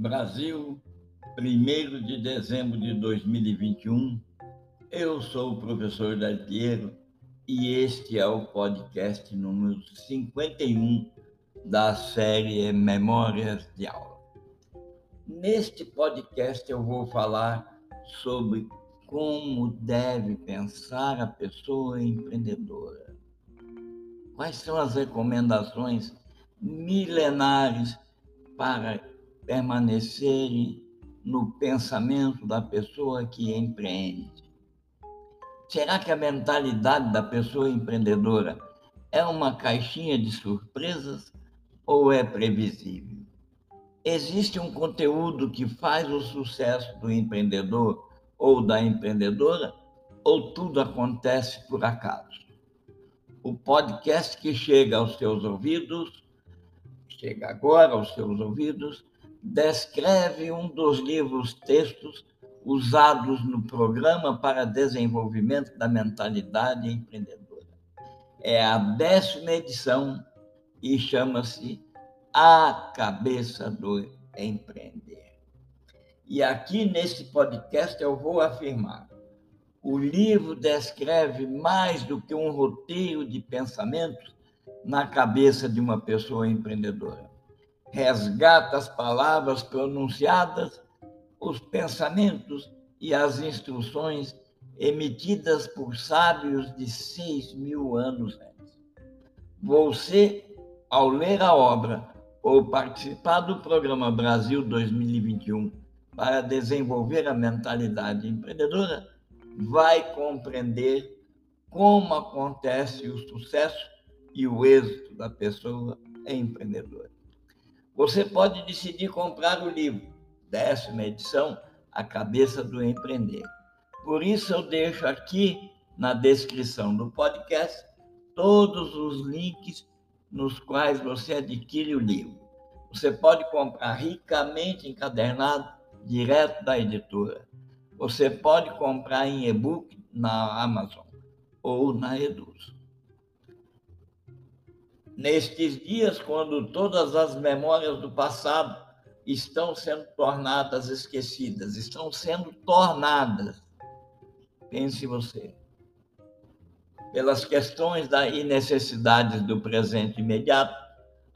Brasil, 1 de dezembro de 2021. Eu sou o professor Daltiero e este é o podcast número 51 da série Memórias de Aula. Neste podcast eu vou falar sobre como deve pensar a pessoa empreendedora. Quais são as recomendações milenares para permanecerem no pensamento da pessoa que empreende? Será que a mentalidade da pessoa empreendedora é uma caixinha de surpresas ou é previsível? Existe um conteúdo que faz o sucesso do empreendedor ou da empreendedora ou tudo acontece por acaso? O podcast que chega aos seus ouvidos, chega agora aos seus ouvidos, descreve um dos livros textos usados no programa para desenvolvimento da mentalidade empreendedora. É a décima edição e chama-se A Cabeça do Empreender. E aqui nesse podcast eu vou afirmar: o livro descreve mais do que um roteiro de pensamentos na cabeça de uma pessoa empreendedora resgata as palavras pronunciadas, os pensamentos e as instruções emitidas por sábios de seis mil anos antes. Você, ao ler a obra ou participar do programa Brasil 2021 para desenvolver a mentalidade empreendedora, vai compreender como acontece o sucesso e o êxito da pessoa empreendedora. Você pode decidir comprar o livro, décima edição, A Cabeça do Empreender. Por isso, eu deixo aqui na descrição do podcast todos os links nos quais você adquire o livro. Você pode comprar ricamente encadernado direto da editora. Você pode comprar em e-book na Amazon ou na Eduz. Nestes dias, quando todas as memórias do passado estão sendo tornadas esquecidas, estão sendo tornadas, pense você, pelas questões da necessidades do presente imediato,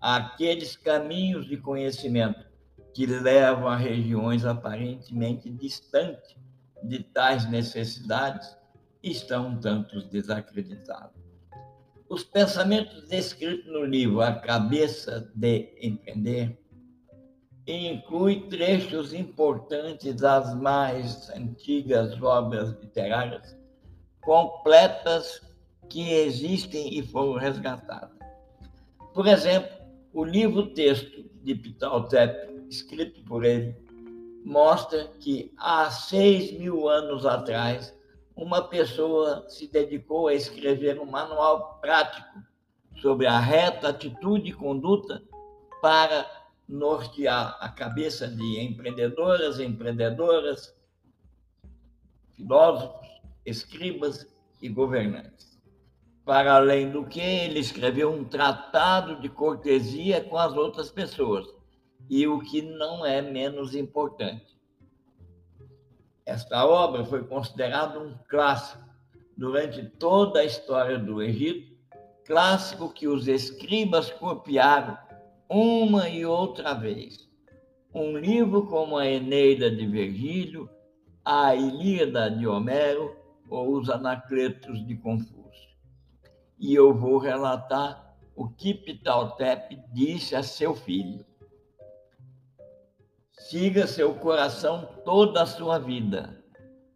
aqueles caminhos de conhecimento que levam a regiões aparentemente distantes de tais necessidades estão um tanto desacreditados. Os pensamentos descritos no livro A Cabeça de Empreender inclui trechos importantes das mais antigas obras literárias completas que existem e foram resgatadas. Por exemplo, o livro-texto de Ptoltep, escrito por ele, mostra que há seis mil anos atrás uma pessoa se dedicou a escrever um manual prático sobre a reta atitude e conduta para nortear a cabeça de empreendedoras, empreendedoras, filósofos, escribas e governantes. Para além do que, ele escreveu um tratado de cortesia com as outras pessoas, e o que não é menos importante, esta obra foi considerada um clássico durante toda a história do Egito, clássico que os escribas copiaram uma e outra vez. Um livro como a Eneida de Virgílio, a Ilíada de Homero ou os Anacletos de Confúcio. E eu vou relatar o que Ptoltep disse a seu filho. Siga seu coração toda a sua vida.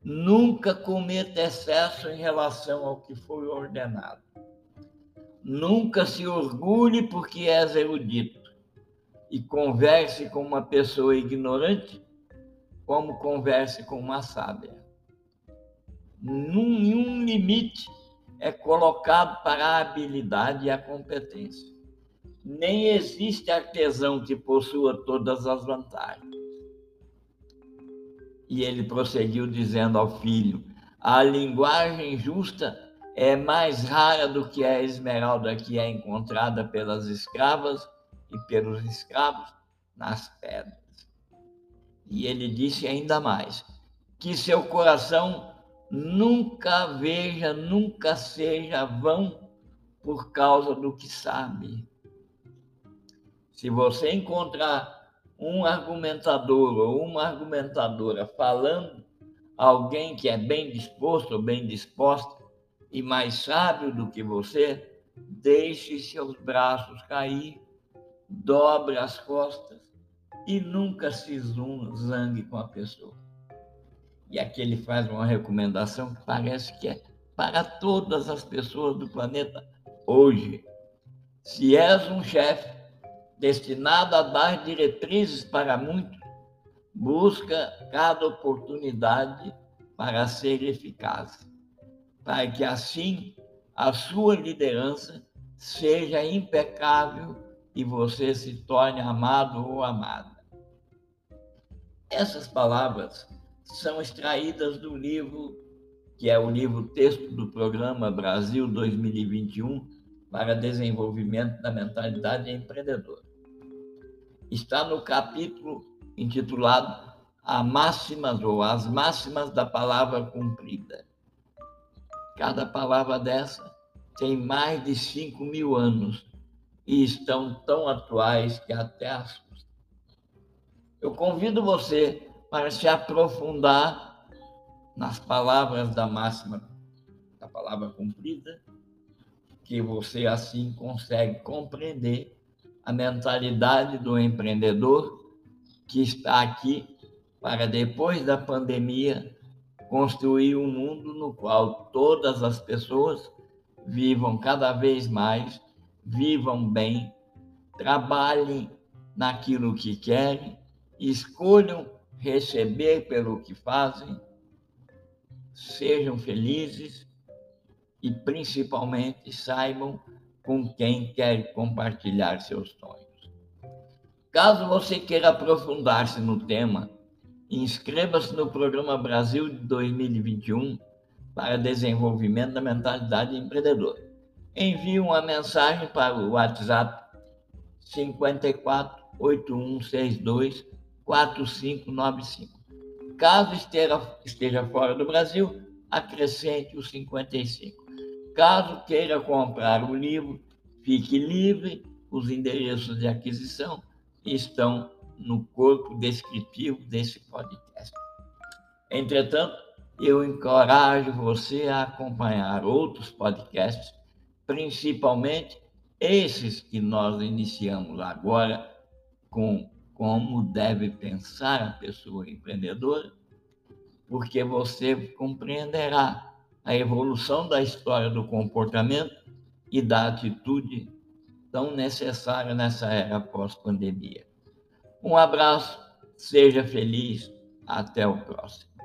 Nunca cometa excesso em relação ao que foi ordenado. Nunca se orgulhe porque és erudito e converse com uma pessoa ignorante como converse com uma sábia. Nenhum limite é colocado para a habilidade e a competência. Nem existe artesão que possua todas as vantagens. E ele prosseguiu dizendo ao filho: A linguagem justa é mais rara do que a esmeralda que é encontrada pelas escravas e pelos escravos nas pedras. E ele disse ainda mais: que seu coração nunca veja, nunca seja vão por causa do que sabe. Se você encontrar um argumentador ou uma argumentadora falando alguém que é bem disposto ou bem disposta e mais sábio do que você, deixe seus braços cair, dobre as costas e nunca se zangue com a pessoa. E aqui ele faz uma recomendação que parece que é para todas as pessoas do planeta hoje. Se és um chefe destinado a dar diretrizes para muitos, busca cada oportunidade para ser eficaz, para que assim a sua liderança seja impecável e você se torne amado ou amada. Essas palavras são extraídas do livro, que é o livro texto do programa Brasil 2021 para desenvolvimento da mentalidade empreendedora. Está no capítulo intitulado A máximas ou as máximas da palavra cumprida. Cada palavra dessa tem mais de 5 mil anos e estão tão atuais que até assustam. Eu convido você para se aprofundar nas palavras da máxima, da palavra cumprida, que você assim consegue compreender a mentalidade do empreendedor que está aqui para depois da pandemia construir um mundo no qual todas as pessoas vivam cada vez mais, vivam bem, trabalhem naquilo que querem, escolham receber pelo que fazem, sejam felizes e principalmente saibam com quem quer compartilhar seus sonhos. Caso você queira aprofundar-se no tema, inscreva-se no programa Brasil de 2021 para desenvolvimento da mentalidade empreendedora. Envie uma mensagem para o WhatsApp 54 8162 4595. Caso esteja, esteja fora do Brasil, acrescente o 55. Caso queira comprar o livro, fique livre, os endereços de aquisição estão no corpo descritivo desse podcast. Entretanto, eu encorajo você a acompanhar outros podcasts, principalmente esses que nós iniciamos agora com como deve pensar a pessoa empreendedora, porque você compreenderá a evolução da história do comportamento e da atitude tão necessária nessa era pós-pandemia. Um abraço, seja feliz, até o próximo.